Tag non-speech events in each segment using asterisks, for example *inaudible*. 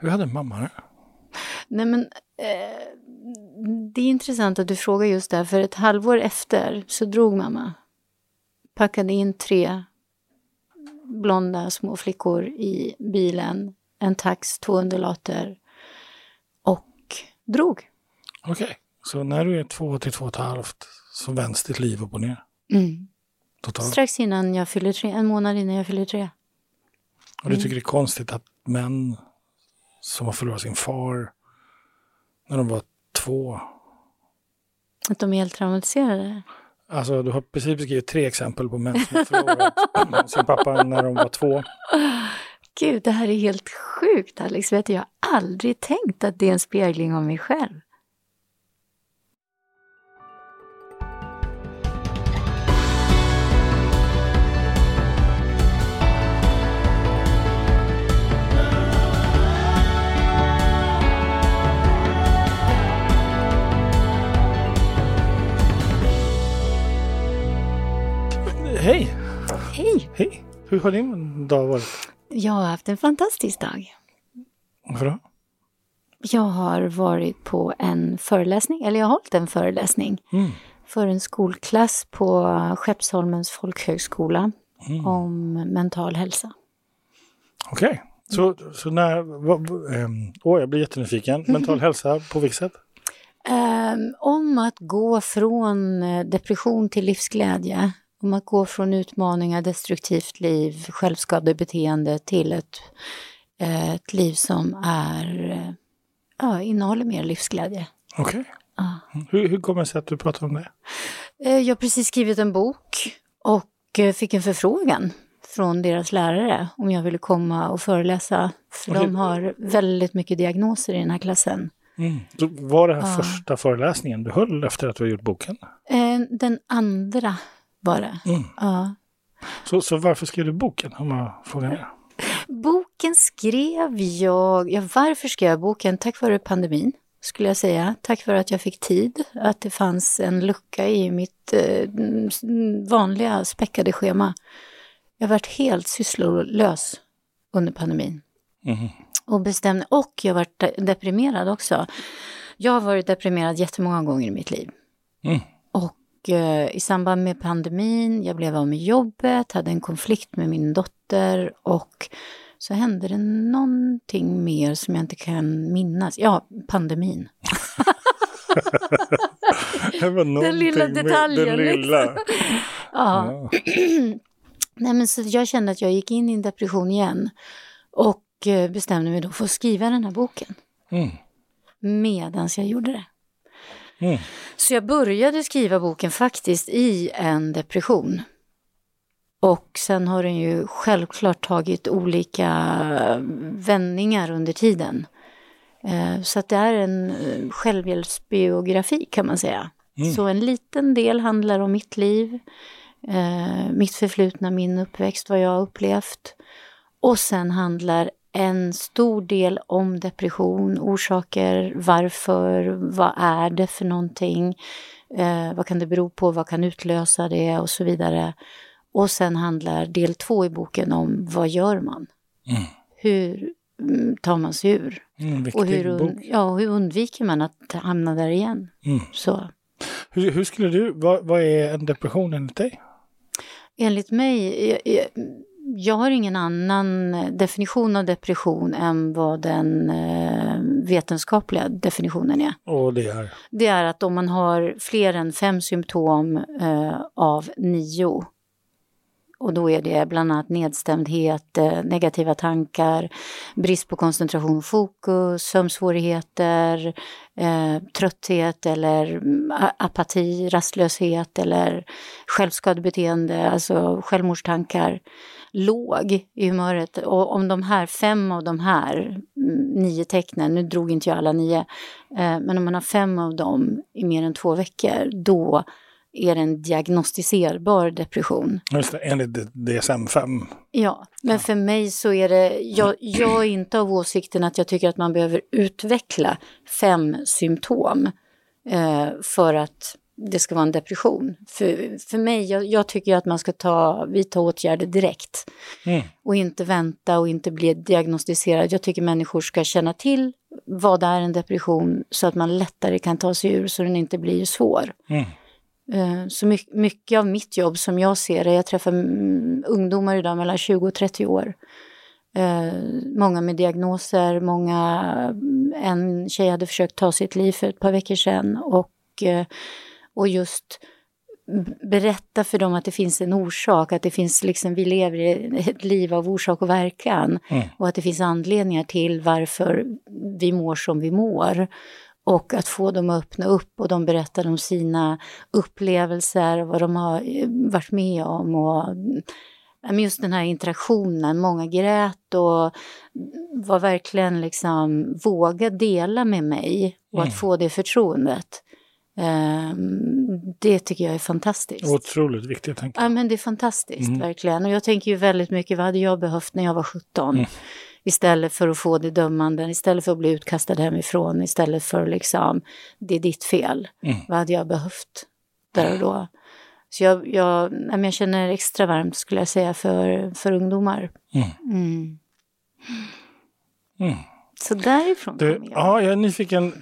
Hur hade mamma det? Nej men, eh, det är intressant att du frågar just det för ett halvår efter så drog mamma. Packade in tre blonda små flickor i bilen, en tax, två undulater och drog. Okej, okay. så när du är två till två och ett halvt så vänds ditt liv upp och ner? Mm. Totalt. Strax innan jag fyller tre, en månad innan jag fyller tre. Och du tycker det är konstigt att män som har förlorat sin far när de var två. Att de är helt traumatiserade? Alltså du har precis beskrivit tre exempel på män som har förlorat *laughs* sin pappa när de var två. Gud, det här är helt sjukt Alex. Vet du, jag har aldrig tänkt att det är en spegling av mig själv. Hej! Hej! Hej! Hur har din dag varit? Jag har haft en fantastisk dag. Varför då? Jag har varit på en föreläsning, eller jag har hållit en föreläsning mm. för en skolklass på Skeppsholmens folkhögskola mm. om mental hälsa. Okej, okay. så, så när... Ähm, åh, jag blir jättenyfiken. *laughs* Mental hälsa, på vilket sätt? Um, om att gå från eh, depression till livsglädje om att gå från utmaningar, destruktivt liv, självskadebeteende till ett, eh, ett liv som är, eh, ja, innehåller mer livsglädje. Okej. Okay. Ja. Hur, hur kommer det sig att du pratar om det? Eh, jag har precis skrivit en bok och fick en förfrågan från deras lärare om jag ville komma och föreläsa. För okay. de har väldigt mycket diagnoser i den här klassen. Mm. Var det här ja. första föreläsningen du höll efter att du har gjort boken? Den andra det. Mm. Ja. Så, så varför skrev du boken, om jag frågar det? Boken skrev jag, ja varför skrev jag boken? Tack vare pandemin, skulle jag säga. Tack vare att jag fick tid, att det fanns en lucka i mitt eh, vanliga späckade schema. Jag varit helt sysslolös under pandemin. Mm. Och bestämde, och jag varit deprimerad också. Jag har varit deprimerad jättemånga gånger i mitt liv. Mm. Eh, i samband med pandemin, jag blev av med jobbet, hade en konflikt med min dotter och så hände det någonting mer som jag inte kan minnas. Ja, pandemin. *laughs* den lilla detaljen. Den lilla. Liksom. *laughs* ja. ja. *clears throat* Nej, men så jag kände att jag gick in i en depression igen och eh, bestämde mig då för att skriva den här boken. Mm. Medan jag gjorde det. Mm. Så jag började skriva boken faktiskt i en depression. Och sen har den ju självklart tagit olika vändningar under tiden. Eh, så att det är en eh, självhjälpsbiografi kan man säga. Mm. Så en liten del handlar om mitt liv, eh, mitt förflutna, min uppväxt, vad jag har upplevt. Och sen handlar en stor del om depression, orsaker, varför, vad är det för någonting, eh, vad kan det bero på, vad kan utlösa det och så vidare. Och sen handlar del två i boken om vad gör man? Mm. Hur mm, tar man sig ur? Mm, och hur, ja, hur undviker man att hamna där igen? Mm. Så. Hur, hur, skulle du, vad, vad är en depression enligt dig? Enligt mig, jag, jag, jag har ingen annan definition av depression än vad den eh, vetenskapliga definitionen är. Och det är? Det är att om man har fler än fem symptom eh, av nio och då är det bland annat nedstämdhet, eh, negativa tankar, brist på koncentration och fokus, sömnsvårigheter, eh, trötthet eller mm, apati, rastlöshet eller självskadebeteende, alltså självmordstankar låg i humöret. Och om de här fem av de här mm, nio tecknen, nu drog inte jag alla nio, eh, men om man har fem av dem i mer än två veckor, då är det en diagnostiserbar depression. Just det, enligt DSM-5. Ja, men ja. för mig så är det, jag, jag är inte av åsikten att jag tycker att man behöver utveckla fem symptom eh, för att det ska vara en depression. För, för mig, jag, jag tycker att man ska ta, vidta åtgärder direkt. Mm. Och inte vänta och inte bli diagnostiserad. Jag tycker människor ska känna till vad är en depression så att man lättare kan ta sig ur så den inte blir svår. Mm. Eh, så mycket av mitt jobb som jag ser det, jag träffar ungdomar idag mellan 20 och 30 år. Eh, många med diagnoser, många, en tjej hade försökt ta sitt liv för ett par veckor sedan och, eh, och just berätta för dem att det finns en orsak, att det finns liksom, vi lever i ett liv av orsak och verkan mm. och att det finns anledningar till varför vi mår som vi mår. Och att få dem att öppna upp och de berättar om sina upplevelser, vad de har eh, varit med om och just den här interaktionen, många grät och var verkligen liksom våga dela med mig och mm. att få det förtroendet. Um, det tycker jag är fantastiskt. Otroligt viktigt. Tänker jag. Ja, men det är fantastiskt, mm. verkligen. Och jag tänker ju väldigt mycket, vad hade jag behövt när jag var 17? Mm. Istället för att få det dömande, istället för att bli utkastad hemifrån, istället för liksom, det är ditt fel. Mm. Vad hade jag behövt där och då? Så jag, jag, jag känner extra varmt skulle jag säga för, för ungdomar. Mm. Så därifrån du, jag. Ja, jag är nyfiken.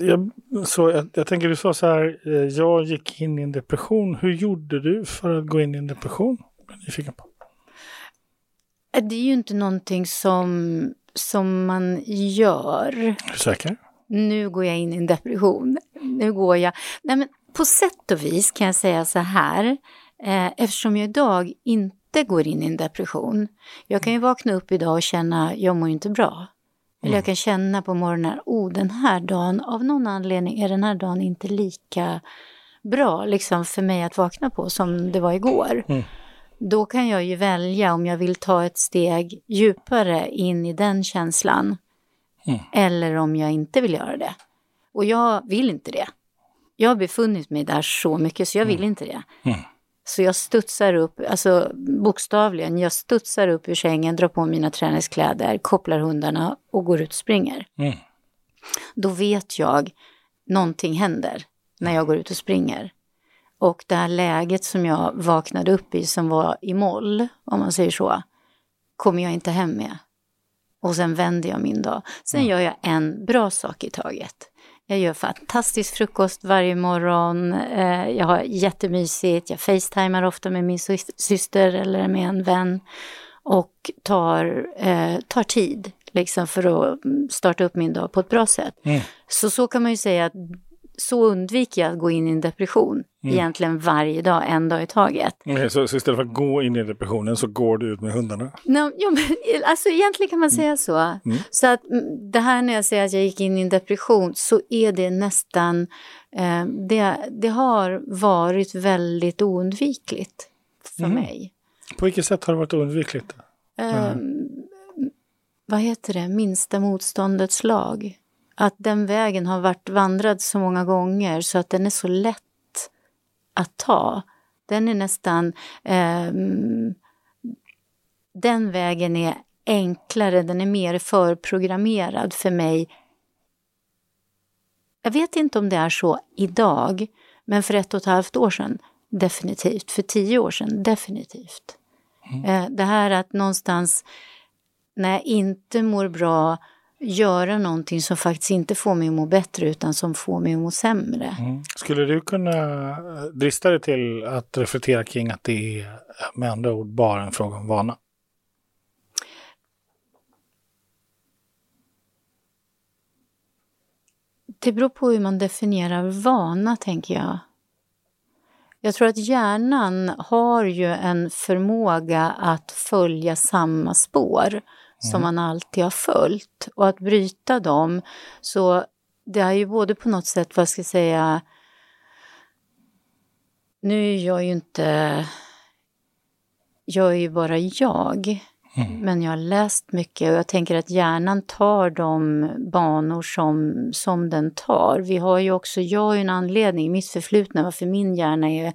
Jag, så, jag, jag tänker du sa så här, eh, jag gick in i en depression. Hur gjorde du för att gå in i en depression? Jag är nyfiken på. Eh, det är ju inte någonting som, som man gör. Är du säker? Nu går jag in i en depression. Nu går jag... Nej, men på sätt och vis kan jag säga så här, eh, eftersom jag idag inte går in i en depression. Jag kan ju vakna upp idag och känna, jag mår inte bra. Eller jag mm. kan känna på morgonen, oh den här dagen, av någon anledning är den här dagen inte lika bra liksom för mig att vakna på som det var igår. Mm. Då kan jag ju välja om jag vill ta ett steg djupare in i den känslan. Mm. Eller om jag inte vill göra det. Och jag vill inte det. Jag har befunnit mig där så mycket så jag vill mm. inte det. Så jag studsar upp, alltså bokstavligen, jag studsar upp ur sängen, drar på mina träningskläder, kopplar hundarna och går ut och springer. Mm. Då vet jag, någonting händer när jag går ut och springer. Och det här läget som jag vaknade upp i som var i moll, om man säger så, kommer jag inte hem med. Och sen vänder jag min dag. Sen mm. gör jag en bra sak i taget. Jag gör fantastisk frukost varje morgon. Eh, jag har jättemysigt. Jag facetimar ofta med min syster eller med en vän. Och tar, eh, tar tid liksom för att starta upp min dag på ett bra sätt. Mm. Så så kan man ju säga att så undviker jag att gå in i en depression mm. egentligen varje dag, en dag i taget. Okay, så, så, istället för att gå in i depressionen så går du ut med hundarna? No, ja, men, *laughs* alltså egentligen kan man mm. säga så. Mm. Så att mm, det här när jag säger att jag gick in i en depression så är det nästan, eh, det, det har varit väldigt oundvikligt för mm. mig. På vilket sätt har det varit oundvikligt? Eh, vad heter det, minsta motståndets lag att den vägen har varit vandrad så många gånger så att den är så lätt att ta. Den är nästan... Eh, den vägen är enklare, den är mer förprogrammerad för mig. Jag vet inte om det är så idag, men för ett och ett halvt år sedan definitivt. För tio år sedan definitivt. Mm. Eh, det här att någonstans när jag inte mår bra göra någonting som faktiskt inte får mig att må bättre utan som får mig att må sämre. Mm. Skulle du kunna drista dig till att reflektera kring att det är med andra ord bara en fråga om vana? Det beror på hur man definierar vana, tänker jag. Jag tror att hjärnan har ju en förmåga att följa samma spår som man alltid har följt. Och att bryta dem, så det är ju både på något sätt, vad ska jag säga, nu är jag ju inte, jag är ju bara jag. Mm. Men jag har läst mycket och jag tänker att hjärnan tar de banor som, som den tar. Vi har ju också, jag har ju en anledning, mitt förflutna, varför min hjärna är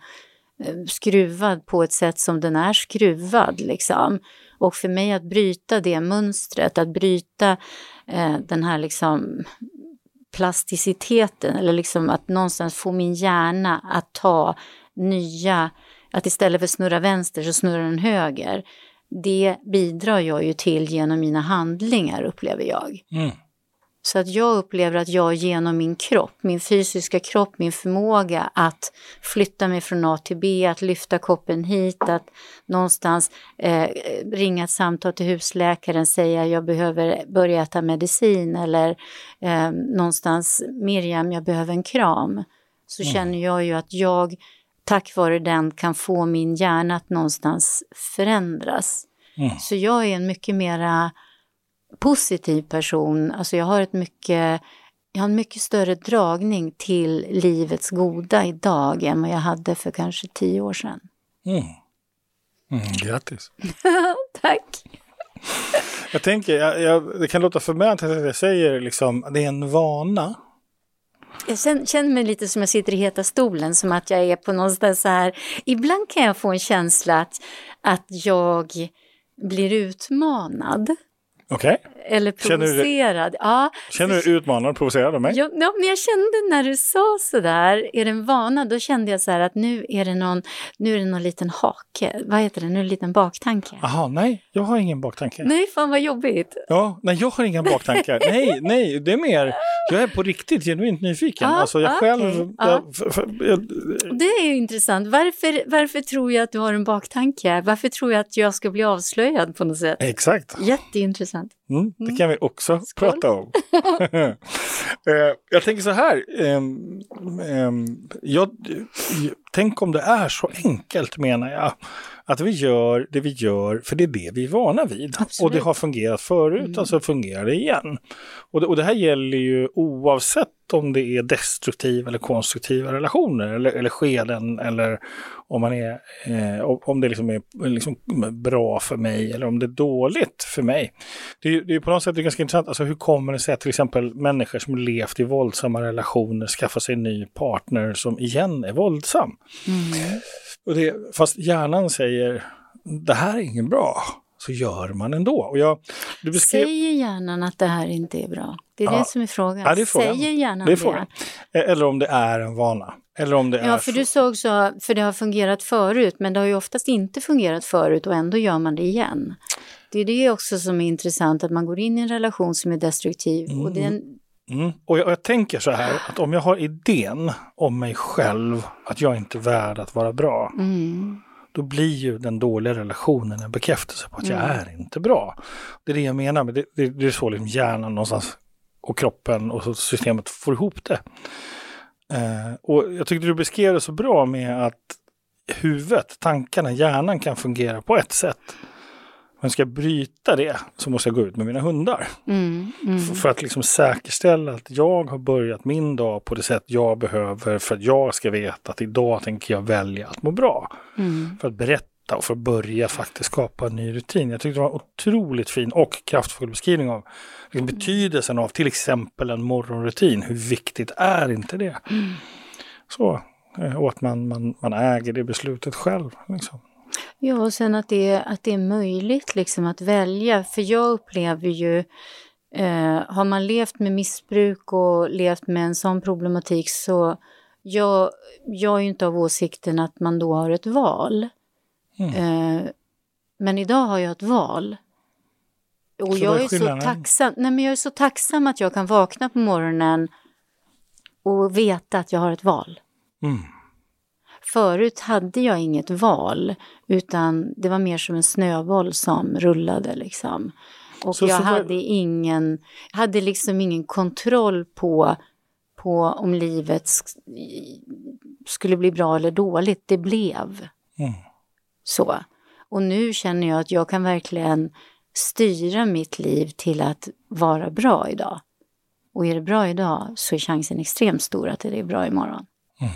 eh, skruvad på ett sätt som den är skruvad. Liksom. Och för mig att bryta det mönstret, att bryta eh, den här liksom plasticiteten eller liksom att någonstans få min hjärna att ta nya, att istället för snurra vänster så snurrar den höger. Det bidrar jag ju till genom mina handlingar upplever jag. Mm. Så att jag upplever att jag genom min kropp, min fysiska kropp, min förmåga att flytta mig från A till B, att lyfta koppen hit, att någonstans eh, ringa ett samtal till husläkaren, säga jag behöver börja äta medicin eller eh, någonstans Miriam, jag behöver en kram. Så mm. känner jag ju att jag tack vare den kan få min hjärna att någonstans förändras. Mm. Så jag är en mycket mera positiv person. Alltså jag har ett mycket, jag har en mycket större dragning till livets goda idag än vad jag hade för kanske tio år sedan. Mm. Mm, grattis! *laughs* Tack! Jag tänker, jag, jag, det kan låta förmätet att jag säger liksom, det är en vana. Jag känner mig lite som jag sitter i heta stolen, som att jag är på någonstans så här. Ibland kan jag få en känsla att, att jag blir utmanad. Okej. Okay. Eller provocerad. Känner du, känner du dig utmanad och provocerad av mig? Ja, ja, men jag kände när du sa sådär, är det en vana? Då kände jag så här att nu är det någon, nu är det någon liten hake. Vad heter det? Nu är det en liten baktanke. Jaha, nej, jag har ingen baktanke. Nej, fan vad jobbigt. Ja, nej, jag har inga baktankar. *laughs* nej, nej, det är mer, jag är på riktigt genuint nyfiken. Ah, alltså jag okay. själv... Ah. Jag, jag, det är ju intressant. Varför, varför tror jag att du har en baktanke? Varför tror jag att jag ska bli avslöjad på något sätt? Exakt. Jätteintressant intressant. Mm, det kan vi också Skål. prata om. *laughs* *laughs* Eh, jag tänker så här. Um, um, jag, tänk om det är så enkelt menar jag. Att vi gör det vi gör för det är det vi är vana vid. Absolut. Och det har fungerat förut, mm. alltså fungerar det igen. Och det, och det här gäller ju oavsett om det är destruktiva eller konstruktiva relationer eller, eller skeden eller om, man är, eh, om det liksom är liksom bra för mig eller om det är dåligt för mig. Det är, det är på något sätt ganska intressant, alltså hur kommer det sig att till exempel människor som levt i våldsamma relationer skaffar sig en ny partner som igen är våldsam? Mm. Och det, fast hjärnan säger det här är inget bra så gör man ändå. Och jag, du beskrev... Säger hjärnan att det här inte är bra? Det är ja. det som är frågan. Ja, är frågan. Säger hjärnan det? Är frågan. det? Eller om det är en vana. Eller om det ja, för du sa också, för det har fungerat förut, men det har ju oftast inte fungerat förut och ändå gör man det igen. Det är det också som är intressant, att man går in i en relation som är destruktiv. Mm. Och, den... mm. och jag, och jag tänker så här, att om jag har idén om mig själv, att jag inte är värd att vara bra, mm då blir ju den dåliga relationen en bekräftelse på att mm. jag är inte bra. Det är det jag menar, med det, det, det är så liksom hjärnan någonstans och kroppen och systemet får ihop det. Eh, och jag tyckte du beskrev det så bra med att huvudet, tankarna, hjärnan kan fungera på ett sätt. Men ska jag bryta det så måste jag gå ut med mina hundar. Mm, mm. För, för, att liksom säkerställa att jag har börjat min dag på det sätt jag behöver för att jag ska veta att idag tänker jag välja att må bra. Mm. För att berätta och för att börja faktiskt skapa en ny rutin. Jag tyckte det var en otroligt fin och kraftfull beskrivning av liksom, betydelsen av till exempel en morgonrutin. Hur viktigt är inte det? Mm. Så, eh, och att man, man, man äger det beslutet själv. Liksom. Ja, och sen att det, att det är möjligt liksom att välja. För jag upplever ju, eh, har man levt med missbruk och levt med en sån problematik så jag, jag är ju inte av åsikten att man då har ett val. Mm. Eh, men idag har jag ett val. Och så jag är, är så tacksam, nej men jag är så tacksam att jag kan vakna på morgonen och veta att jag har ett val. Mm. Förut hade jag inget val, utan det var mer som en snöboll som rullade liksom. Och så, jag så hade var... ingen, hade liksom ingen kontroll på, på om livet skulle bli bra eller dåligt. Det blev mm. så. Och nu känner jag att jag kan verkligen styra mitt liv till att vara bra idag. Och är det bra idag så är chansen extremt stor att det är bra imorgon. Mm.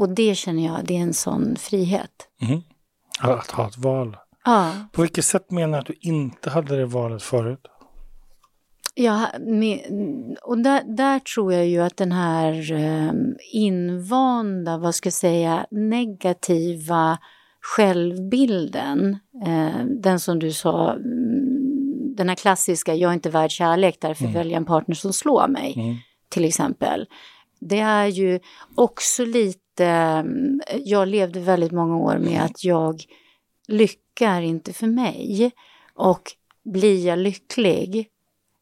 Och det känner jag, det är en sån frihet. Mm. Att ha ett val. Ja. På vilket sätt menar du att du inte hade det valet förut? Ja, och där, där, tror jag ju att den här eh, invanda, vad ska jag säga, negativa självbilden, eh, den som du sa, mm, den här klassiska, jag är inte värd kärlek, därför mm. väljer jag en partner som slår mig, mm. till exempel. Det är ju också lite, mm, jag levde väldigt många år med att jag lyckar inte för mig. Och blir jag lycklig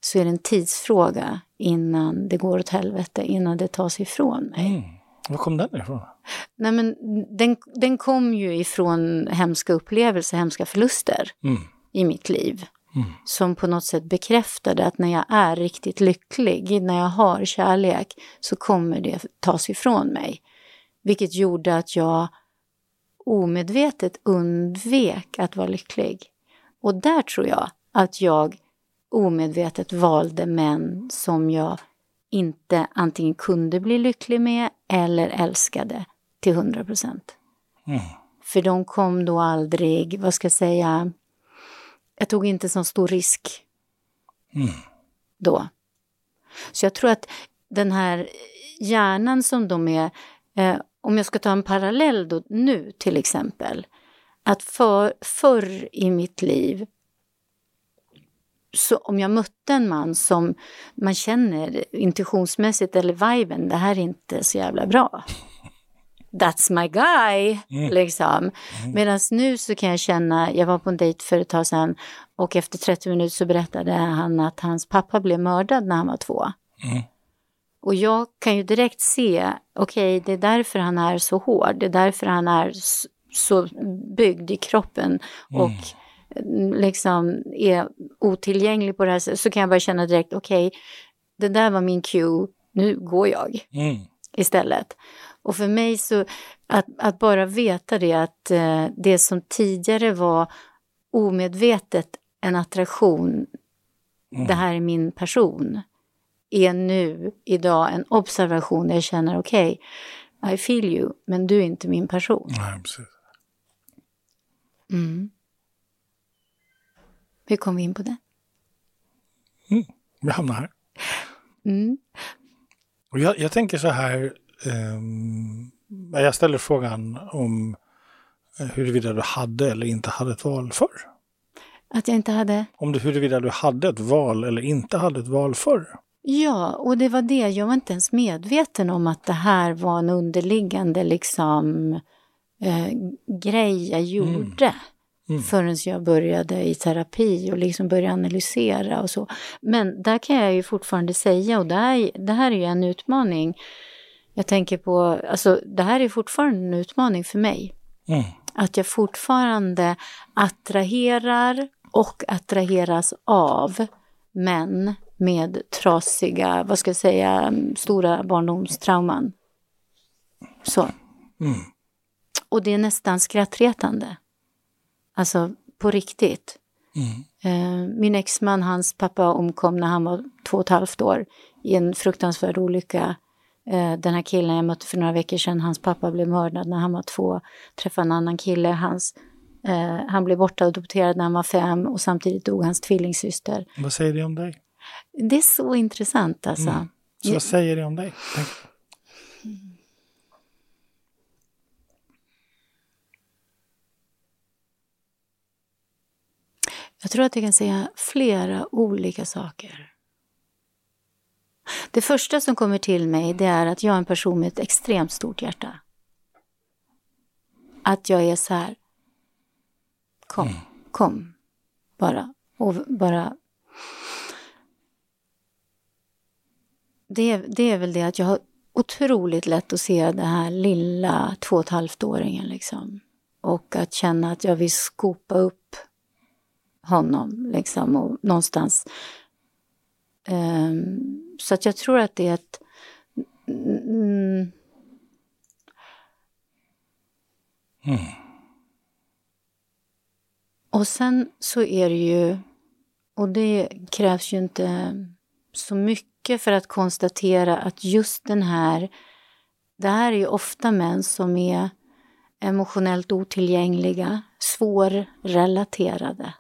så är det en tidsfråga innan det går åt helvete, innan det tas ifrån mig. Mm. Var kom den ifrån? Nej, men den, den kom ju ifrån hemska upplevelser, hemska förluster mm. i mitt liv. Mm. Som på något sätt bekräftade att när jag är riktigt lycklig, när jag har kärlek, så kommer det tas ifrån mig. Vilket gjorde att jag omedvetet undvek att vara lycklig. Och där tror jag att jag omedvetet valde män som jag inte antingen kunde bli lycklig med eller älskade till hundra procent. Mm. För de kom då aldrig, vad ska jag säga, jag tog inte så stor risk mm. då. Så jag tror att den här hjärnan som de är, eh, om jag ska ta en parallell då, nu till exempel, att för, förr i mitt liv så om jag mötte en man som man känner intuitionsmässigt eller viben, det här är inte så jävla bra. That's my guy, mm. liksom. Mm. Medan nu så kan jag känna, jag var på en dejt för ett tag sedan och efter 30 minuter så berättade han att hans pappa blev mördad när han var två. Mm. Och jag kan ju direkt se, okej, okay, det är därför han är så hård, det är därför han är så byggd i kroppen och mm liksom är otillgänglig på det här sättet så kan jag bara känna direkt, okej, okay, det där var min cue, nu går jag mm. istället. Och för mig så, att, att bara veta det att eh, det som tidigare var omedvetet en attraktion, mm. det här är min person, är nu idag en observation där jag känner okej, okay, I feel you, men du är inte min person. Nej, precis. Mm. Hur kom vi in på det? Mm, vi hamnar här. Mm. Och jag, jag, tänker så här, um, jag ställer frågan om eh, huruvida du hade eller inte hade ett val förr. Att jag inte hade? Om du, huruvida du hade ett val eller inte hade ett val förr. Ja, och det var det. Jag var inte ens medveten om att det här var en underliggande liksom, eh, grej jag gjorde. Mm. Mm. Förrän jag började i terapi och liksom började analysera och så. Men där kan jag ju fortfarande säga, och det här, det här är ju en utmaning. Jag tänker på, alltså det här är fortfarande en utmaning för mig. Mm. Att jag fortfarande attraherar och attraheras av män med trasiga, vad ska jag säga, stora barndomstrauman. Så. Mm. Och det är nästan skrattretande. Alltså på riktigt. Mm. Eh, min exman, hans pappa omkom när han var två och ett halvt år i en fruktansvärd olycka. Eh, den här killen jag mötte för några veckor sedan, hans pappa blev mördad när han var två. Träffade en annan kille, hans, eh, han blev bortadopterad när han var fem och samtidigt dog hans tvillingsyster. Vad säger det om dig? Det är så intressant alltså. Mm. Så vad säger det om dig? Tänk. Jag tror att jag kan säga flera olika saker. Det första som kommer till mig det är att jag är en person med ett extremt stort hjärta. Att jag är så här, kom, mm. kom, bara. Och bara... Det, det är väl det att jag har otroligt lätt att se den här lilla två och ett halvt-åringen liksom. Och att känna att jag vill skopa upp honom liksom och någonstans. Um, så att jag tror att det är ett mm, mm. Och sen så är det ju, och det krävs ju inte så mycket för att konstatera att just den här, det här är ju ofta män som är emotionellt otillgängliga, svårrelaterade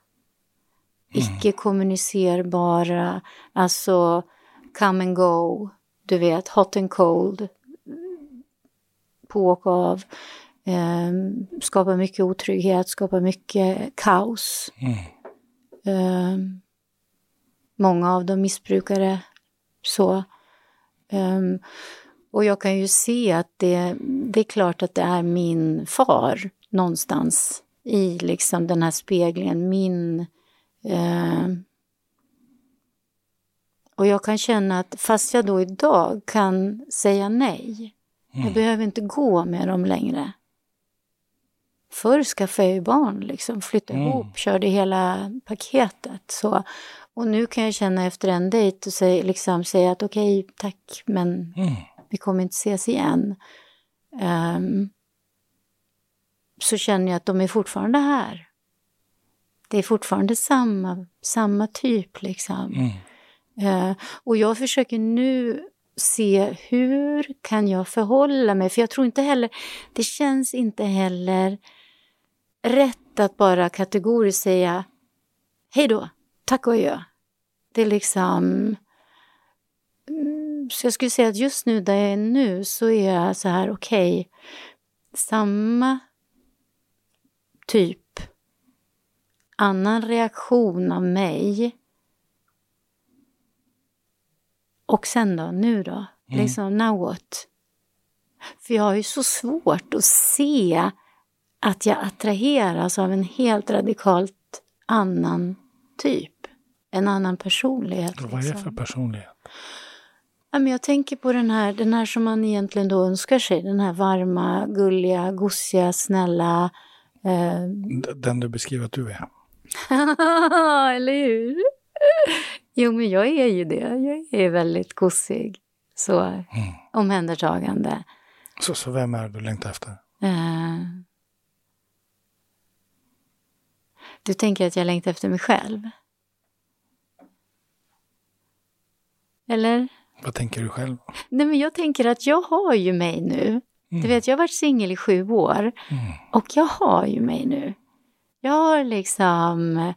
icke-kommunicerbara, alltså come and go, du vet, hot and cold, på och av, eh, skapar mycket otrygghet, skapar mycket kaos. Mm. Eh, många av dem missbrukare. Så. Um, och jag kan ju se att det, det är klart att det är min far någonstans i liksom den här speglingen. Min... Eh, och jag kan känna att fast jag då idag kan säga nej, mm. jag behöver inte gå med dem längre. Förr skaffade jag ju barn, liksom, flyttade mm. ihop, körde hela paketet. Så. Och nu kan jag känna efter en dejt och säga, liksom, säga att okej, okay, tack, men mm. vi kommer inte ses igen. Um, så känner jag att de är fortfarande här. Det är fortfarande samma, samma typ liksom. Mm. Uh, och jag försöker nu se hur kan jag förhålla mig, för jag tror inte heller, det känns inte heller rätt att bara kategoriskt säga hej då, tack och adjö. Det är liksom... Mm, så jag skulle säga att just nu där jag är nu så är jag så här, okej, okay, samma typ annan reaktion av mig. Och sen då, nu då? Mm. Liksom, now what? För jag har ju så svårt att se att jag attraheras av en helt radikalt annan typ. En annan personlighet. Vad är det liksom. för personlighet? jag tänker på den här, den här som man egentligen då önskar sig. Den här varma, gulliga, gosiga, snälla. Eh... Den du beskriver att du är. *laughs* Eller hur? Jo, men jag är ju det. Jag är väldigt gosig. Så mm. omhändertagande. Så, så vem är du längtar efter? Uh, Du tänker att jag längtar efter mig själv? Eller? Vad tänker du själv? Nej, men jag tänker att jag har ju mig nu. Mm. Du vet, jag har varit singel i sju år mm. och jag har ju mig nu. Jag har liksom...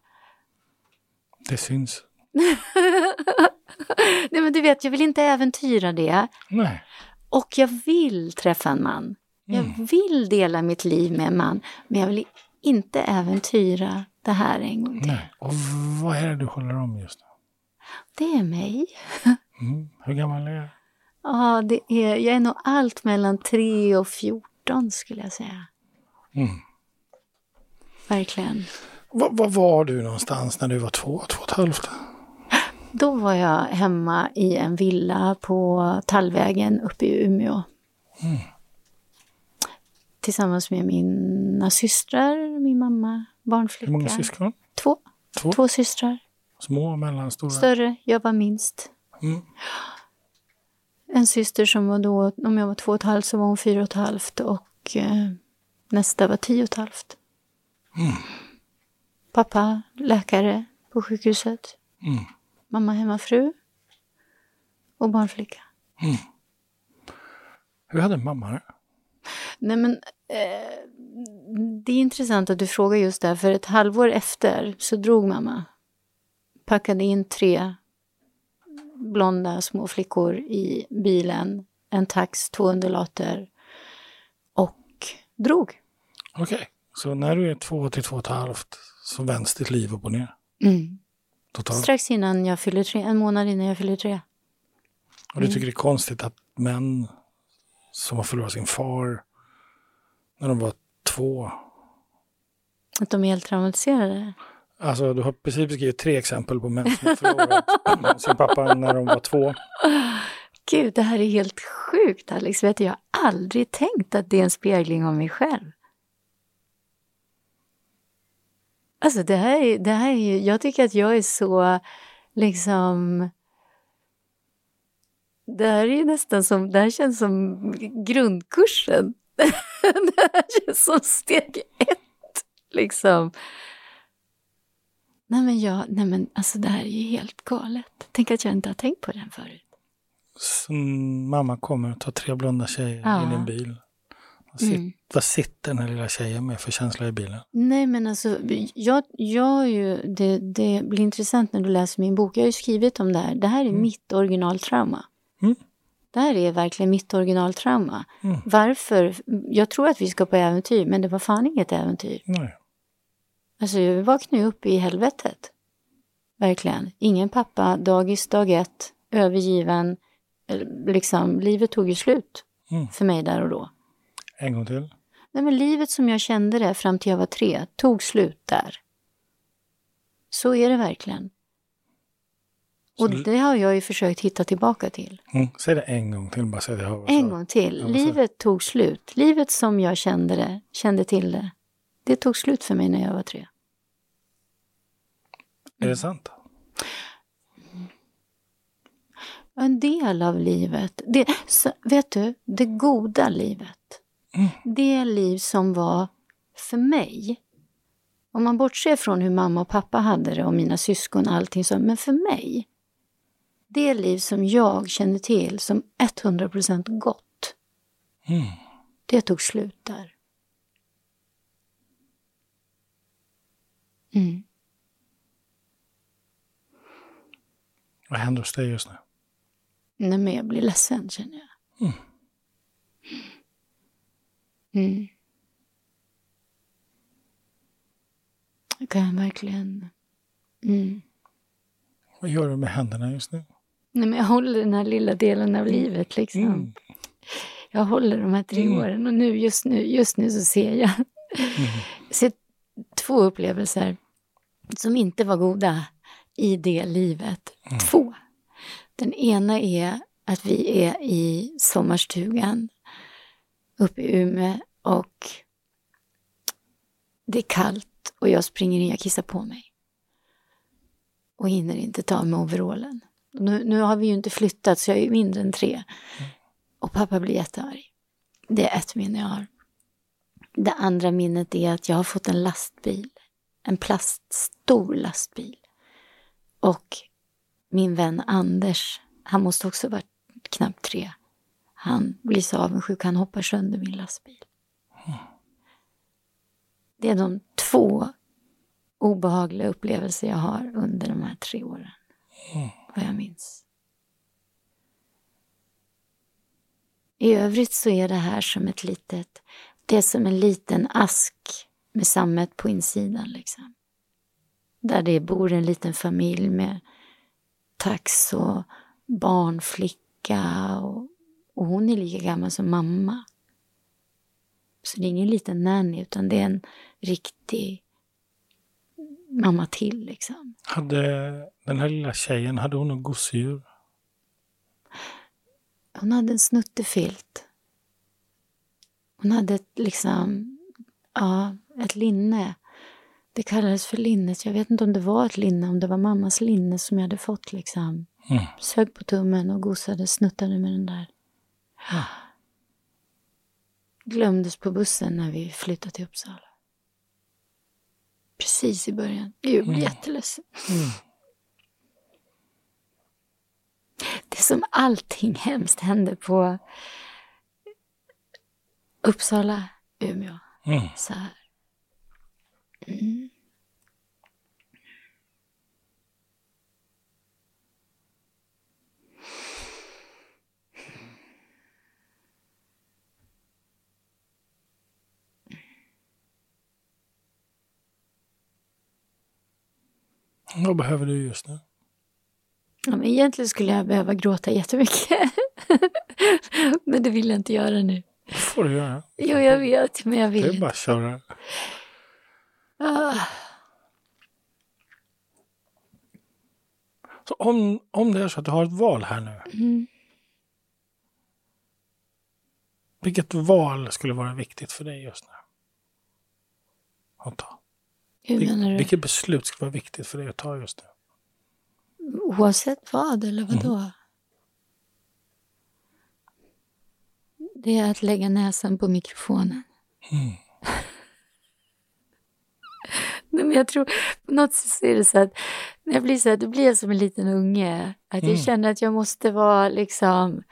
Det syns. *laughs* Nej, men du vet, jag vill inte äventyra det. Nej. Och jag vill träffa en man. Jag mm. vill dela mitt liv med en man, men jag vill inte äventyra det här en gång till. Nej. Och vad är det du håller om just nu? Det är mig. *laughs* Mm. Hur gammal är du? Ja, det är, jag är nog allt mellan 3 och 14 skulle jag säga. Mm. Verkligen. Var, var du någonstans när du var två, två och ett halvt? Då var jag hemma i en villa på Tallvägen uppe i Umeå. Mm. Tillsammans med mina systrar, min mamma, barnflicka. Hur många syskon? Två. Två, Två systrar. Små, mellanstora? Större, jag var minst. Mm. En syster som var då, om jag var två och ett halvt så var hon fyra och ett halvt och eh, nästa var tio och ett halvt. Mm. Pappa, läkare på sjukhuset. Mm. Mamma hemmafru. Och barnflicka. Mm. Hur hade mamma det? Nej men, eh, det är intressant att du frågar just det, för ett halvår efter så drog mamma. Packade in tre blonda små flickor i bilen, en tax, två undulater och drog. Okej, okay. så när du är två till två och ett halvt så vänds ditt liv upp och ner? Mm. Totalt. Strax innan jag fyller tre, en månad innan jag fyller tre. Och du tycker det är konstigt att män som har förlorat sin far när de var två. Att de är helt traumatiserade? Alltså, du har precis beskrivit tre exempel på män som har förlorat *laughs* sin pappa när de var två. Gud, det här är helt sjukt Alex. Vet du, jag har aldrig tänkt att det är en spegling av mig själv. Alltså det här är, det här är jag tycker att jag är så liksom det här är ju nästan som, det här känns som grundkursen *laughs* det här känns som steg ett, liksom. Nej men, jag, nej men alltså det här är ju helt galet. Tänk att jag inte har tänkt på den förut. Så mamma kommer och tar tre blonda tjejer ja. i en bil. Vad, mm. vad sitter den här lilla tjejen med för känsla i bilen? Nej men alltså, jag, jag ju, det, det blir intressant när du läser min bok. Jag har ju skrivit om det här. Det här är mm. mitt originaltrauma. Mm. Det här är verkligen mitt originaltrauma. Mm. Varför? Jag tror att vi ska på äventyr, men det var fan inget äventyr. Nej. Alltså, jag vaknade upp i helvetet. verkligen. Ingen pappa, dagis dag ett, övergiven. Liksom, livet tog ju slut mm. för mig där och då. En gång till. Nej, men livet som jag kände det fram till jag var tre tog slut där. Så är det verkligen. Och det har jag ju försökt hitta tillbaka till. Mm, säg det en gång till. Bara säg det jag en gång till. Livet tog slut. Livet som jag kände det, kände till det, det tog slut för mig när jag var tre. Är det sant? En del av livet. Det, vet du, det goda livet. Mm. Det liv som var för mig. Om man bortser från hur mamma och pappa hade det och mina syskon och allting så, men för mig. Det liv som jag känner till som 100% gott. Mm. Det tog slut där. Mm. Vad händer hos dig just nu? Nej, men jag blir ledsen känner jag. Mm. Mm. Jag kan verkligen... Mm. Vad gör du med händerna just nu? Nej, men jag håller den här lilla delen av livet liksom. Mm. Jag håller de här tre mm. åren och nu just nu, just nu så ser jag, mm. ser två upplevelser som inte var goda i det livet. Mm. Två. Den ena är att vi är i sommarstugan uppe i Umeå och det är kallt och jag springer in, jag kissar på mig. Och hinner inte ta med overallen. Nu, nu har vi ju inte flyttat så jag är mindre än tre. Och pappa blir jättearg. Det är ett minne jag har. Det andra minnet är att jag har fått en lastbil. En plaststor lastbil. Och min vän Anders, han måste också varit knappt tre. Han blir så avundsjuk, han hoppar sönder min lastbil. Det är de två obehagliga upplevelser jag har under de här tre åren. Vad jag minns. I övrigt så är det här som ett litet, det är som en liten ask med sammet på insidan liksom. Där det bor en liten familj med tax och barnflicka och, och hon är lika gammal som mamma. Så det är ingen liten nanny utan det är en riktig mamma till liksom. Hade den här lilla tjejen, hade hon något gosedjur? Hon hade en snuttefilt. Hon hade ett, liksom, ja, ett linne. Det kallades för linnet. Jag vet inte om det var ett linne, om det var mammas linne som jag hade fått liksom. Mm. Sög på tummen och gosade, snuttade med den där. Mm. Glömdes på bussen när vi flyttade till Uppsala. Precis i början. Jag blir mm. jätteledsen. Mm. Det är som allting hemskt händer på Uppsala, Umeå. Mm. Så här. Mm. Vad behöver du just nu? Ja, men egentligen skulle jag behöva gråta jättemycket. *laughs* men det vill jag inte göra nu. Det får du göra. Jo, jag vet, men jag vill Det är bara att köra. Ah. Så om, om det är så att du har ett val här nu. Mm. Vilket val skulle vara viktigt för dig just nu? Att ta? Hur menar du? Vilket beslut skulle vara viktigt för dig att ta just nu? Oavsett vad, eller vadå? Mm. Det är att lägga näsan på mikrofonen. Mm. Nej, men jag tror på något sätt är det så att när jag blir så här, då blir jag som en liten unge. Att jag mm. känner att jag måste vara liksom,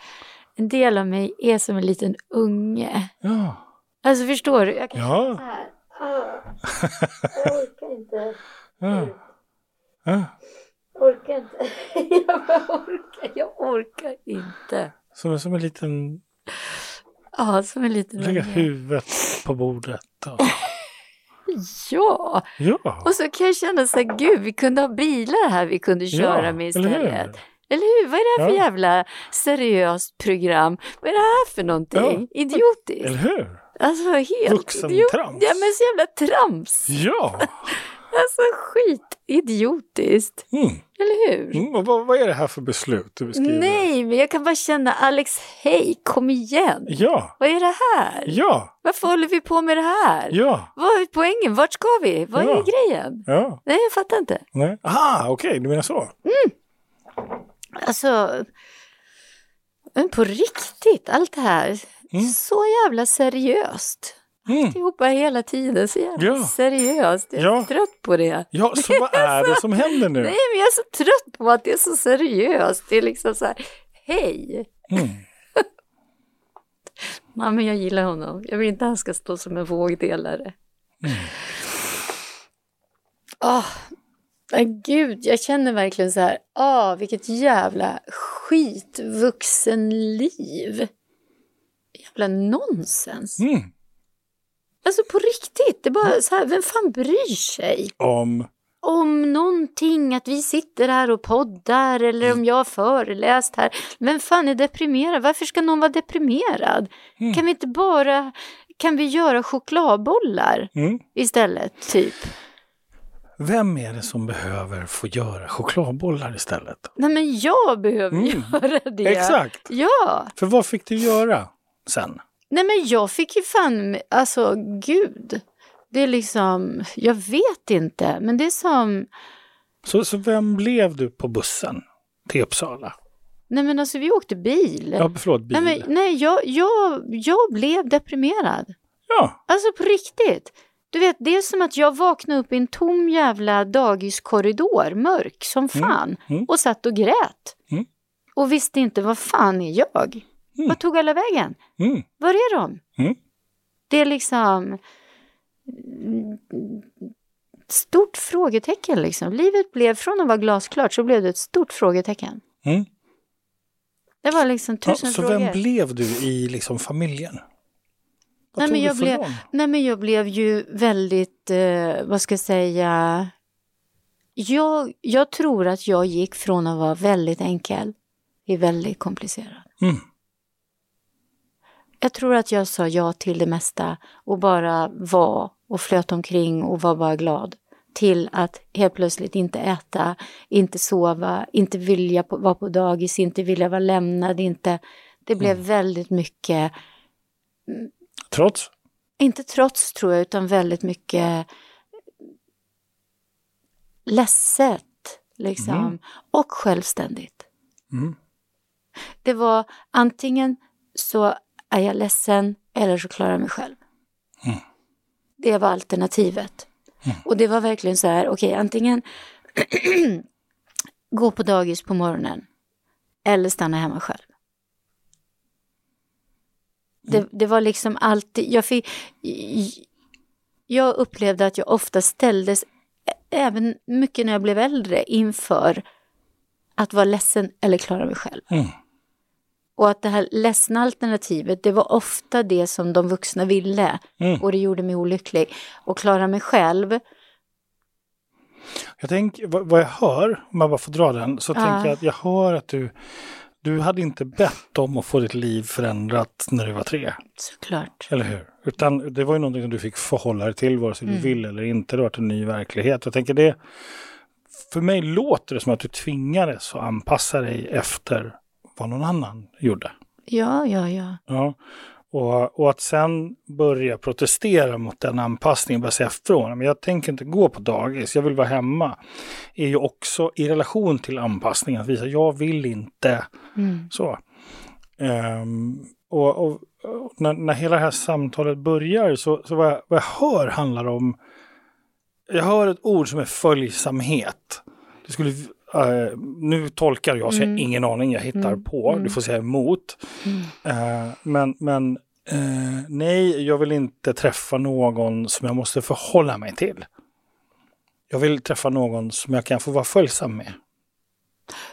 en del av mig är som en liten unge. Ja. Alltså förstår du? Jag kan ja. så här. Jag orkar inte. *laughs* Ja. Ja. Orkar inte. *laughs* Jag orkar, jag orkar inte. Som, som en liten... Ja, som en liten Lägga huvudet på bordet. Och... Ja. ja! Och så kan jag känna så här, gud, vi kunde ha bilar här vi kunde köra Ja, med eller hur? istället. Eller hur? Vad är det här för Ja. jävla seriöst program? Vad är det här för någonting? Idiotiskt. Eller hur? Alltså helt Vuxentrams. Ja men så jävla trams. Ja! *laughs* Alltså skit idiotiskt. Mm. Eller hur? Mm. Och vad, vad är det här för beslut du beskriver? Nej, men jag kan bara känna Alex, hej, kom igen. Ja! Vad är det här? Ja! Varför håller vi på med det här? Ja! Vad är poängen? Vart ska vi? Vad Ja. är grejen? Ja! Nej, jag fattar inte. Nej. Aha, okej, du menar så? Alltså, men på riktigt, allt det här. Mm. Så jävla seriöst. Mm. Alltihopa hela tiden, så jävla Ja. seriöst. Jag är Ja. så trött på det. Ja, så vad *laughs* är det som händer nu? Nej, men jag är så trött på att det är så seriöst. Det är liksom så här, hej. Mm. *laughs* Men jag gillar honom. Jag vill inte att han ska stå som en vågdelare. Mm. Åh, men gud, jag känner verkligen så här, åh, vilket jävla skitvuxenliv. Jävla nonsens. Mm. Alltså på riktigt, det är bara så här, vem fan bryr sig? Om... om någonting, att vi sitter här och poddar eller om jag har föreläst här. Vem fan är deprimerad? Varför ska någon vara deprimerad? Mm. Kan vi inte bara, kan vi göra chokladbollar Mm. istället, typ? Vem är det som behöver få göra chokladbollar istället? Nej men jag behöver Mm. göra det. Exakt! Ja, För vad fick du göra sen? Nej men jag fick ju fan, alltså gud. Det är liksom, jag vet inte, men det är som, Så, så vem blev du på bussen till Uppsala? nej men alltså vi åkte bil. Ja, förlåt, bil. Nej, men, nej jag, jag, jag blev deprimerad. Ja, Alltså på riktigt. Du vet, det är som att jag vaknade upp i en tom jävla dagiskorridor, mörk som fan, mm. och satt och grät. Mm. Och visste inte, vad fan är jag? Mm. Vad tog alla vägen? mm. Var är de? Mm. Det är liksom mm, stort frågetecken liksom. Livet blev, från att vara glasklart så blev det ett stort frågetecken. Mm. Det var liksom Ja, tusen så frågor. vem blev du i liksom familjen? Vad Nej, men jag blev-? Nej, men jag blev ju väldigt, eh, vad ska jag säga, jag, jag tror att jag gick från att vara väldigt enkel till väldigt komplicerad. Mm. Jag tror att jag sa ja till det mesta och bara var och flöt omkring och var bara glad. Till att helt plötsligt inte äta, inte sova, inte vilja på, vara på dagis, inte vilja vara lämnad, inte... Det blev väldigt mycket Trots? inte trots tror jag, utan väldigt mycket ledset liksom. Mm. Och självständigt. Mm. Det var antingen så är jag ledsen eller så klarar jag mig själv. Mm. Det var alternativet. Och det var verkligen så här, okej, antingen *clears throat* gå på dagis på morgonen eller stanna hemma själv. Det, det var liksom alltid, jag, fick, jag upplevde att jag ofta ställdes, även mycket när jag blev äldre, inför att vara ledsen eller klara mig själv. Mm. Och att det här ledsna alternativet, det var ofta det som de vuxna ville. Mm. Och det gjorde mig olycklig. Och klara mig själv, Jag tänker, vad, vad jag hör, om jag bara får dra den, så Ja. tänker jag att jag hör att du, du hade inte bett om att få ditt liv förändrat när du var tre, såklart. eller hur? Utan det var ju någonting som du fick förhålla dig till, vare sig Mm. du vill eller inte. Det var en ny verklighet. Jag tänker det, för mig låter det som att du tvingades att anpassa dig efter vad någon annan gjorde. Ja, ja, ja. Ja. Och, och att sen börja protestera mot den anpassningen, börja säga ifrån, men jag tänker inte gå på dagis, jag vill vara hemma, är ju också i relation till anpassningen, att visa jag vill inte Mm. så. Ehm, och och, och när, när hela det här samtalet börjar så, så vad, jag, vad jag hör handlar om, jag hör ett ord som är följsamhet. Det skulle, eh, nu tolkar jag, så jag har ingen aning, jag hittar Mm. på, Mm. du får säga emot. Mm. Eh, men men eh, nej, jag vill inte träffa någon som jag måste förhålla mig till. Jag vill träffa någon som jag kan få vara följsam med.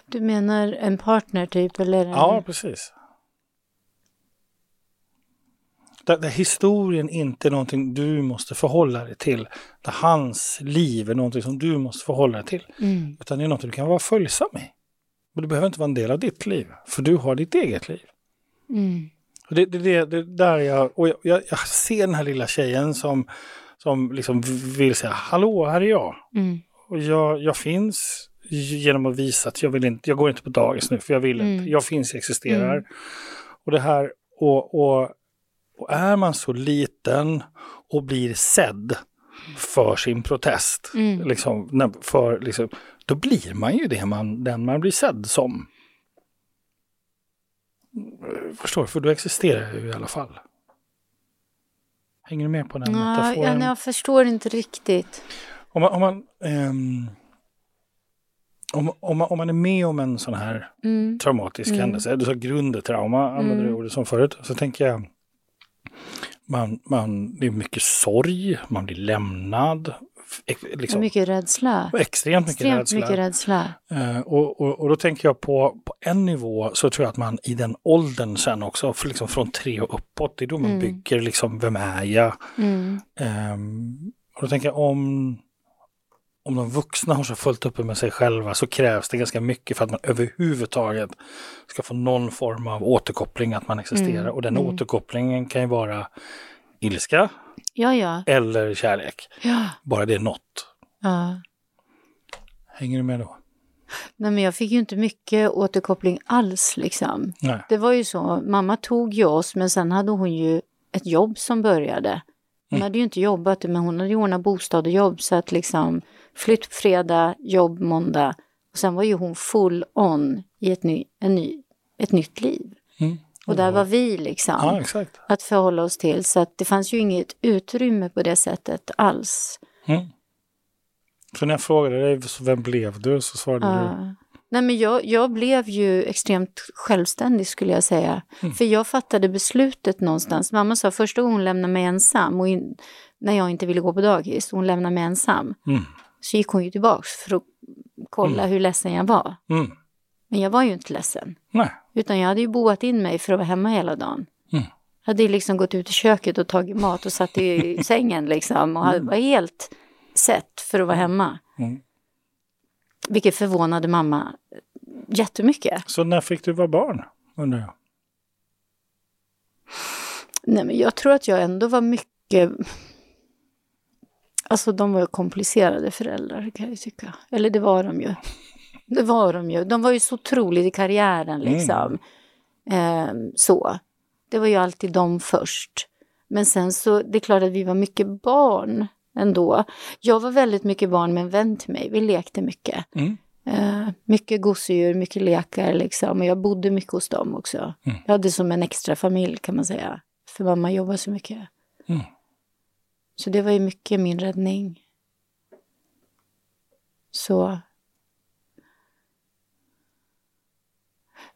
Du menar en partner typ? Eller en... Ja, precis. Där, där, historien inte är någonting du måste förhålla dig till. Där hans liv är någonting som du måste förhålla dig till. Mm. Utan det är något du kan vara följsam i. Men det behöver inte vara en del av ditt liv, för du har ditt eget liv. Mm. Och det, det, det, det där jag, och jag, jag, jag, ser den här lilla tjejen som, som liksom vill säga hallå, här är jag. Mm. Och jag, jag finns genom att visa att jag vill inte, jag går inte på dagis nu för jag vill inte, mm. jag finns, jag existerar. Mm. Och det här, och, och, och är man så liten och blir sedd för sin protest, mm. liksom, för, liksom, då blir man ju det man, den man blir sedd som. Förstår du? För då existerar jag ju i alla fall. Hänger du med på den ja, metaforen? Ja, jag förstår inte riktigt. Om man, om man, um, om, om, man, om man är med om en sån här mm. traumatisk mm. händelse, du sa grundtrauma, använde mm. du ordet som förut, så tänker jag man, man, det är mycket sorg, man blir lämnad. Liksom, mycket rädsla. Extremt mycket extremt rädsla. Mycket rädsla. Uh, och, och, och, då tänker jag på, på en nivå så tror jag att man i den åldern sen också, för liksom från tre och uppåt, det är då man mm. bygger liksom, vem är jag? Mm. Um, och då tänker jag om om de vuxna har så fullt uppe med sig själva så krävs det ganska mycket för att man överhuvudtaget ska få någon form av återkoppling att man existerar. Mm. Och den mm. återkopplingen kan ju vara ilska ja, ja. eller kärlek. Ja. Bara det är något. Hänger du med då? Nej, men jag fick ju inte mycket återkoppling alls liksom. Nej. Det var ju så, mamma tog ju oss men sen hade hon ju ett jobb som började. Hon mm. hade ju inte jobbat men hon hade ju ordnat bostad och jobb så att liksom Flytt fredag, jobb måndag. Och sen var ju hon full on i ett, ny, en ny, ett nytt liv. Mm. Och där var vi liksom. Ja, att förhålla oss till. Så att det fanns ju inget utrymme på det sättet alls. Mm. För när jag frågade dig, vem blev du? Så svarade ja. du. Nej men jag, jag blev ju extremt självständig skulle jag säga. Mm. För jag fattade beslutet någonstans. Mamma sa första gången hon lämnade mig ensam och in, när jag inte ville gå på dagis. Hon lämnade mig ensam. Mm så gick hon ju tillbaks för att kolla mm. hur ledsen jag var. Mm. Men jag var ju inte ledsen. Nej. Utan jag hade ju boat in mig för att vara hemma hela dagen. Mm. Jag hade liksom gått ut i köket och tagit mat och satt i *laughs* sängen liksom. Och mm. var helt sett för att vara hemma. Mm. Vilket förvånade mamma jättemycket. Så när fick du vara barn, undrar jag? Nej, men jag tror att jag ändå var mycket Alltså de var ju komplicerade föräldrar kan jag tycka. Eller det var de ju. Det var de ju. De var ju så otroligt i karriären mm. liksom. Mm. Eh, så. Det var ju alltid de först. Men sen så, det är klart att vi var mycket barn ändå. Jag var väldigt mycket barn med en vän till mig. Vi lekte mycket. Mm. Eh, mycket gosedjur, mycket lekar liksom. Och jag bodde mycket hos dem också. Mm. Jag hade som en extra familj kan man säga. För mamma jobbade så mycket. Mm. Så det var ju mycket min räddning. Så...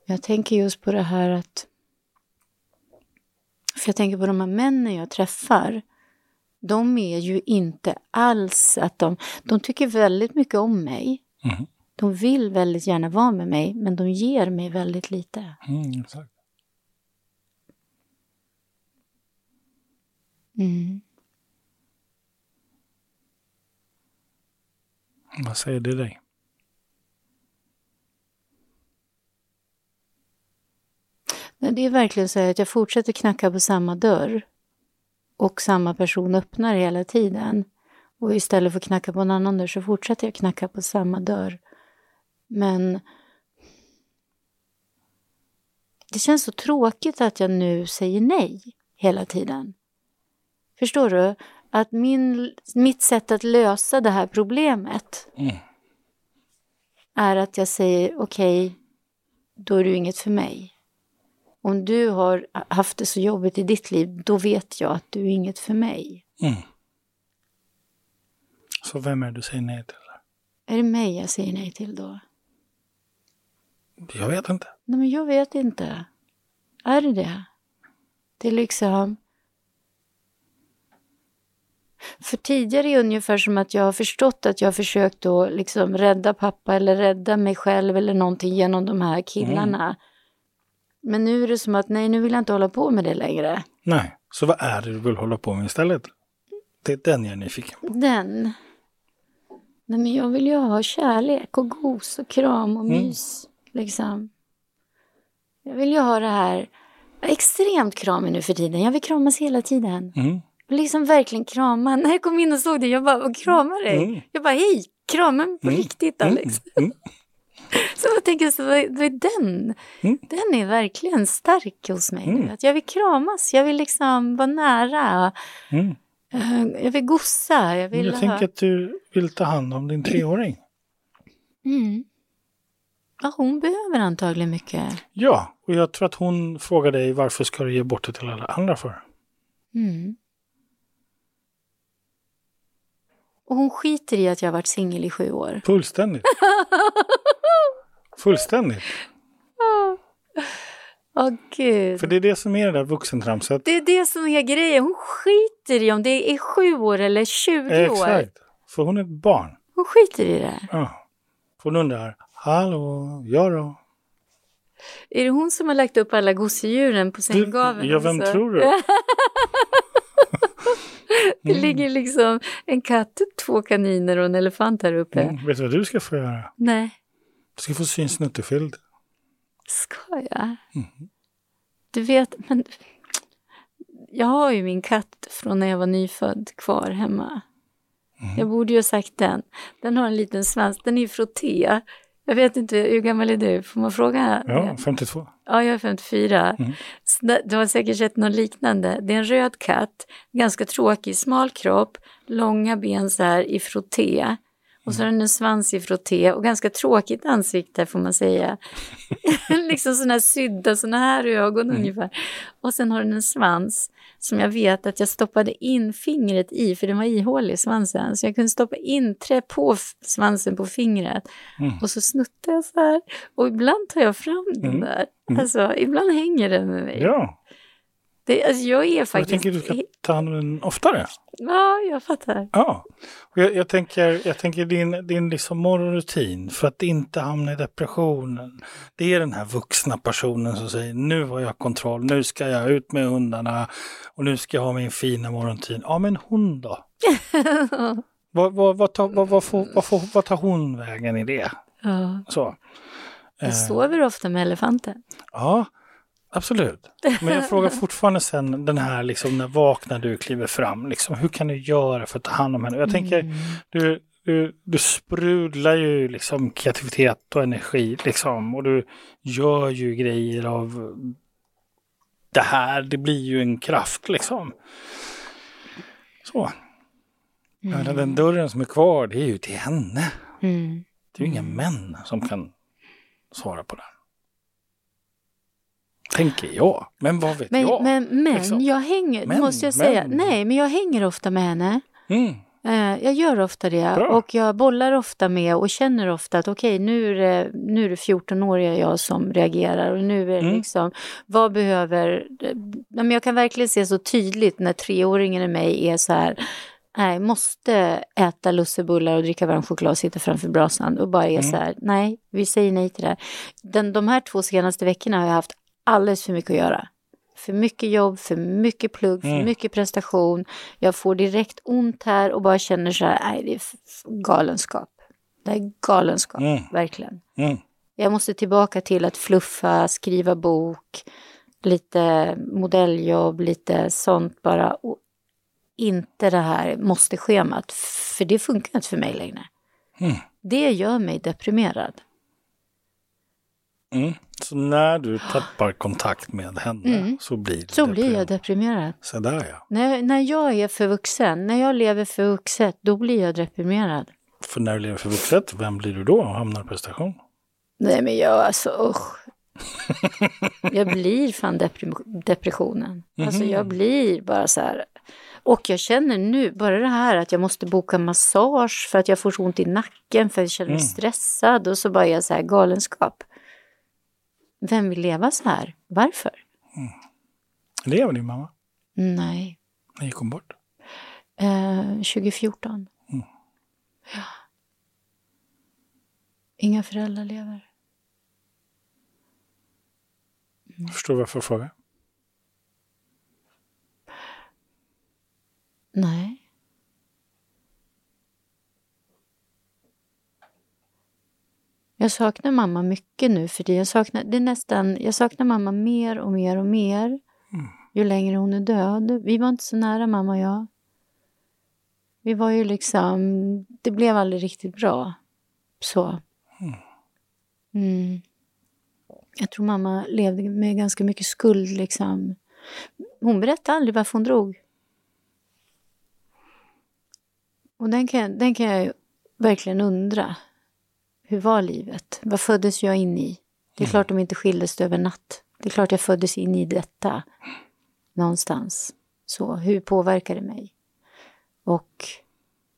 Jag tänker just på det här att... För jag tänker på de här männen jag träffar. De är ju inte alls att de... De tycker väldigt mycket om mig. Mm. De vill väldigt gärna vara med mig, men de ger mig väldigt lite. Mm, exakt. Mm. Vad säger det dig? Det är verkligen så att jag fortsätter knacka på samma dörr och samma person öppnar hela tiden. Och istället för att knacka på en annan dörr så fortsätter jag knacka på samma dörr. Men det känns så tråkigt att jag nu säger nej hela tiden. Förstår du? Att min, mitt sätt att lösa det här problemet mm. är att jag säger okej, okay, då är du inget för mig. Om du har haft det så jobbigt i ditt liv, då vet jag att du är inget för mig. Mm. Så vem är det du säger nej till? Är det mig jag säger nej till då? Jag vet inte. Nej, men jag vet inte. Är det det? Det är liksom... För tidigare är det ungefär som att jag har förstått att jag har försökt att liksom rädda pappa eller rädda mig själv eller någonting genom de här killarna. Mm. Men nu är det som att nej, nu vill jag inte hålla på med det längre. Nej. Så vad är det du vill hålla på med istället? Det är den jag är nyfiken på. Den? Nej men jag vill ju ha kärlek och gos och kram och mm. mys. Mm. Liksom. Jag vill ju ha det här extremt kramig nu för tiden. Jag vill kramas hela tiden. Mm. Liksom verkligen krama. *laughs* När jag kom in och såg dig, jag bara, krama dig. Mm. Jag bara, hej, krama mig på mm. riktigt mm. Alex. Mm. *laughs* Så jag tänker, så vad är den? Mm. Den är verkligen stark hos mig. Mm. Att jag vill kramas, jag vill liksom vara nära. Mm. Eh, jag vill gossa. Jag, vill jag ha... tänker att du vill ta hand om din treåring. Mm. Ja, hon behöver antagligen mycket. Ja, och jag tror att hon frågar dig varför ska du ge bort det till alla andra för? Mm. Och hon skiter i att jag har varit singel i sju år. Fullständigt. *laughs* Fullständigt. Åh oh, gud. För det är det som är det där vuxentramset. Det är det som är grejen. Hon skiter i om det är sju år eller 20 Exakt. år. Exakt. För hon är ett barn. Hon skiter i det. Ja. Hon undrar, hallå, ja då? Är det hon som har lagt upp alla gosedjuren på sänggaveln? Ja, vem alltså? tror du? *laughs* det mm. ligger liksom en katt, två kaniner och en elefant här uppe. Mm. Vet du vad du ska få göra? Nej. Du ska få sy en snuttefilt. Ska jag? Mm. Du vet, men jag har ju min katt från när jag var nyfödd kvar hemma. Mm. Jag borde ju ha sagt den. Den har en liten svans, den är ju frotté. Jag vet inte, hur gammal är du? Får man fråga? Ja, 52. Ja, jag är 54. Mm. Du har säkert sett något liknande. Det är en röd katt, ganska tråkig, smal kropp, långa ben så här i frotté. Och så har den en svans i frotté och ganska tråkigt ansikte får man säga. *laughs* liksom sådana här sydda, sådana här ögon mm. ungefär. Och sen har den en svans som jag vet att jag stoppade in fingret i, för den var ihålig svansen. Så jag kunde stoppa in, trä på svansen på fingret. Mm. Och så snuttade jag så här. Och ibland tar jag fram den mm. där. Mm. Alltså, ibland hänger den med mig. Ja. Det, alltså jag är faktiskt... Jag tänker du ska ta hand om den oftare. Ja, jag fattar. Ja. Och jag, jag, tänker, jag tänker din, din liksom morgonrutin för att inte hamna i depressionen. Det är den här vuxna personen som säger nu har jag kontroll, nu ska jag ut med hundarna och nu ska jag ha min fina morgonrutin. Ja, men hon då? *laughs* vad, vad, vad, tar, vad, vad, får, vad, får, vad tar hon vägen i det? Ja. Så. Jag eh. sover ofta med elefanten. Ja, Absolut. Men jag frågar fortfarande sen den här liksom när vaknar du kliver fram, liksom, hur kan du göra för att ta hand om henne? Jag tänker, mm. du, du, du sprudlar ju liksom kreativitet och energi liksom och du gör ju grejer av det här, det blir ju en kraft liksom. Så. Mm. Den dörren som är kvar, det är ju till henne. Mm. Det är ju inga män som kan svara på den. Tänker jag. Men vad vet men, jag? Men, men liksom. jag hänger, men, måste jag säga, men. nej men jag hänger ofta med henne. Mm. Uh, jag gör ofta det Bra. och jag bollar ofta med och känner ofta att okej okay, nu är det, nu är det 14-åriga jag som reagerar och nu är det mm. liksom, vad behöver, men jag kan verkligen se så tydligt när treåringen i mig är så här, nej, måste äta lussebullar och dricka varm choklad och sitta framför brasan och bara är mm. så här, nej, vi säger nej till det. Den, de här två senaste veckorna har jag haft alldeles för mycket att göra. För mycket jobb, för mycket plugg, för mm. mycket prestation. Jag får direkt ont här och bara känner så här, nej det är galenskap. Det är galenskap, mm. verkligen. Mm. Jag måste tillbaka till att fluffa, skriva bok, lite modelljobb, lite sånt bara. Och inte det här måste-schemat, för det funkar inte för mig längre. Mm. Det gör mig deprimerad. Så när du tappar kontakt med henne mm. så blir Så blir jag deprimerad. Så där ja. När, när jag är för vuxen, när jag lever för vuxet, då blir jag deprimerad. För när du lever för vuxet, vem blir du då och hamnar på station? Nej men jag alltså usch. jag blir fan depressionen. Mm -hmm. Alltså jag blir bara så här. Och jag känner nu, bara det här att jag måste boka massage för att jag får så ont i nacken för att jag känner mig mm. stressad och så bara är jag så här galenskap. Vem vill leva så här? Varför? Mm. Lever din mamma? Nej. När gick hon bort? Eh, 2014. Mm. Ja. Inga föräldrar lever. Mm. Förstår du varför jag frågar? Jag saknar mamma mycket nu för det. Jag saknar, det är nästan, jag saknar mamma mer och mer och mer mm. ju längre hon är död. Vi var inte så nära mamma och jag. Vi var ju liksom, det blev aldrig riktigt bra. Så. Mm. mm. Jag tror mamma levde med ganska mycket skuld liksom. Hon berättade aldrig varför hon drog. Och den kan, den kan jag verkligen undra. Hur var livet? Vad föddes jag in i? Det är mm. klart de inte skildes över natt. Det är klart jag föddes in i detta. Någonstans. Så hur påverkar det mig? Och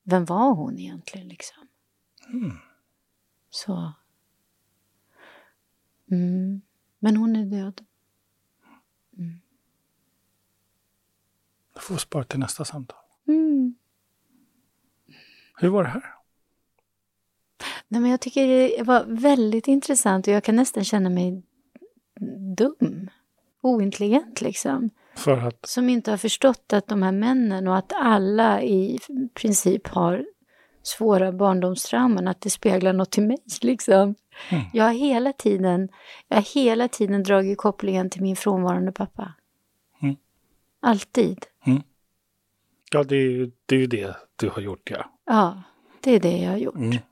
vem var hon egentligen liksom? Mm. Så. Mm. Men hon är död. Mm. Då får vi spara till nästa samtal. Mm. Hur var det här? Nej, men jag tycker det var väldigt intressant och jag kan nästan känna mig dum. Ointelligent liksom. För att? Som inte har förstått att de här männen och att alla i princip har svåra barndomstrauman, att det speglar något till mig. Liksom. Mm. Jag, har hela tiden, jag har hela tiden dragit kopplingen till min frånvarande pappa. Mm. Alltid. Mm. Ja, det är, ju, det är ju det du har gjort, ja. Ja, det är det jag har gjort.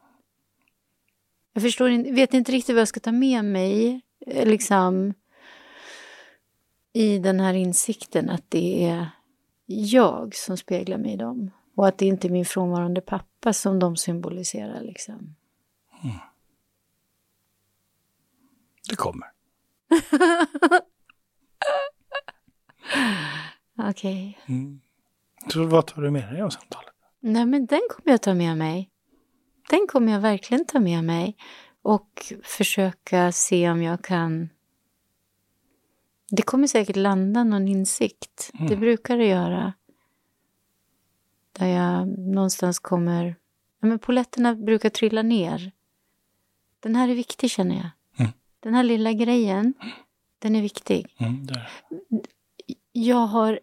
Jag förstår, vet inte riktigt vad jag ska ta med mig eh, liksom, i den här insikten att det är jag som speglar mig i dem. Och att det inte är min frånvarande pappa som de symboliserar. Liksom. Mm. Det kommer. *laughs* Okej. Okay. Mm. Så vad tar du med dig av samtalet? Nej, men den kommer jag ta med mig. Den kommer jag verkligen ta med mig och försöka se om jag kan... Det kommer säkert landa någon insikt. Mm. Det brukar det göra. Där jag någonstans kommer... Ja, men poletterna brukar trilla ner. Den här är viktig känner jag. Mm. Den här lilla grejen, den är viktig. Mm, jag har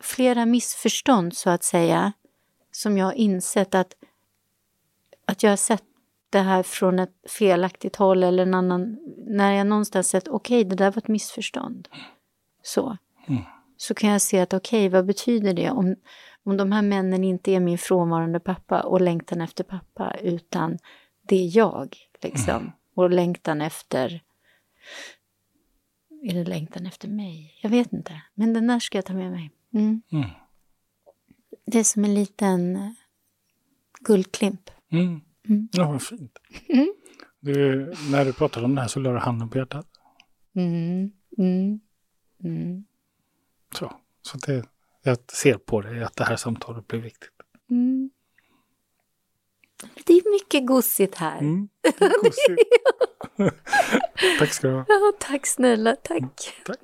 flera missförstånd så att säga som jag har insett att, att jag har sett det här från ett felaktigt håll eller en annan, när jag någonstans sett okej, okay, det där var ett missförstånd. Så. Mm. Så kan jag se att okej, okay, vad betyder det om, om de här männen inte är min frånvarande pappa och längtan efter pappa, utan det är jag, liksom. Mm. Och längtan efter... Är det längtan efter mig? Jag vet inte. Men den där ska jag ta med mig. Mm. Mm. Det är som en liten guldklimp. Mm. Mm. Ja, vad fint. Mm. Du, när du pratade om det här så la du handen på hjärtat. Mm. Mm. Mm. Så, så det, jag ser på dig att det här samtalet blir viktigt. Mm. Det är mycket gossigt här. Mm, *laughs* gossigt. *laughs* tack ska du ha. Ja, tack snälla, tack. tack.